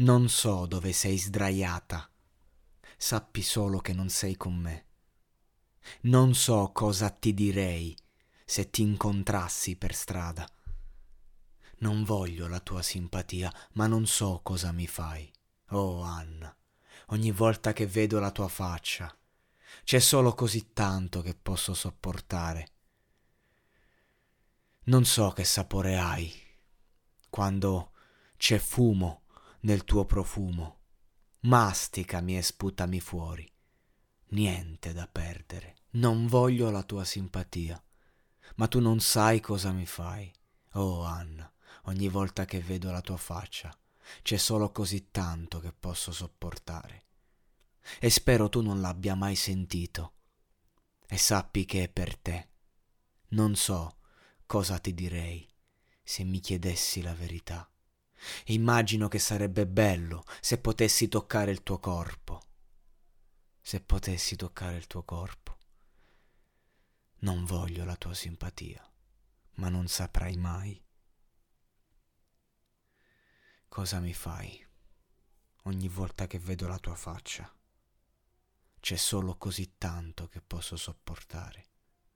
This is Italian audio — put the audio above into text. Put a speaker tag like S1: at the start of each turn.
S1: Non so dove sei sdraiata. Sappi solo che non sei con me. Non so cosa ti direi se ti incontrassi per strada. Non voglio la tua simpatia, ma non so cosa mi fai. Oh Anna, ogni volta che vedo la tua faccia, c'è solo così tanto che posso sopportare. Non so che sapore hai quando c'è fumo nel tuo profumo. Masticami e sputami fuori. Niente da perdere. Non voglio la tua simpatia. Ma tu non sai cosa mi fai. Oh Anna, ogni volta che vedo la tua faccia, c'è solo così tanto che posso sopportare. E spero tu non l'abbia mai sentito. E sappi che è per te. Non so cosa ti direi se mi chiedessi la verità. Immagino che sarebbe bello se potessi toccare il tuo corpo. Se potessi toccare il tuo corpo. Non voglio la tua simpatia, ma non saprai mai cosa mi fai ogni volta che vedo la tua faccia. C'è solo così tanto che posso sopportare.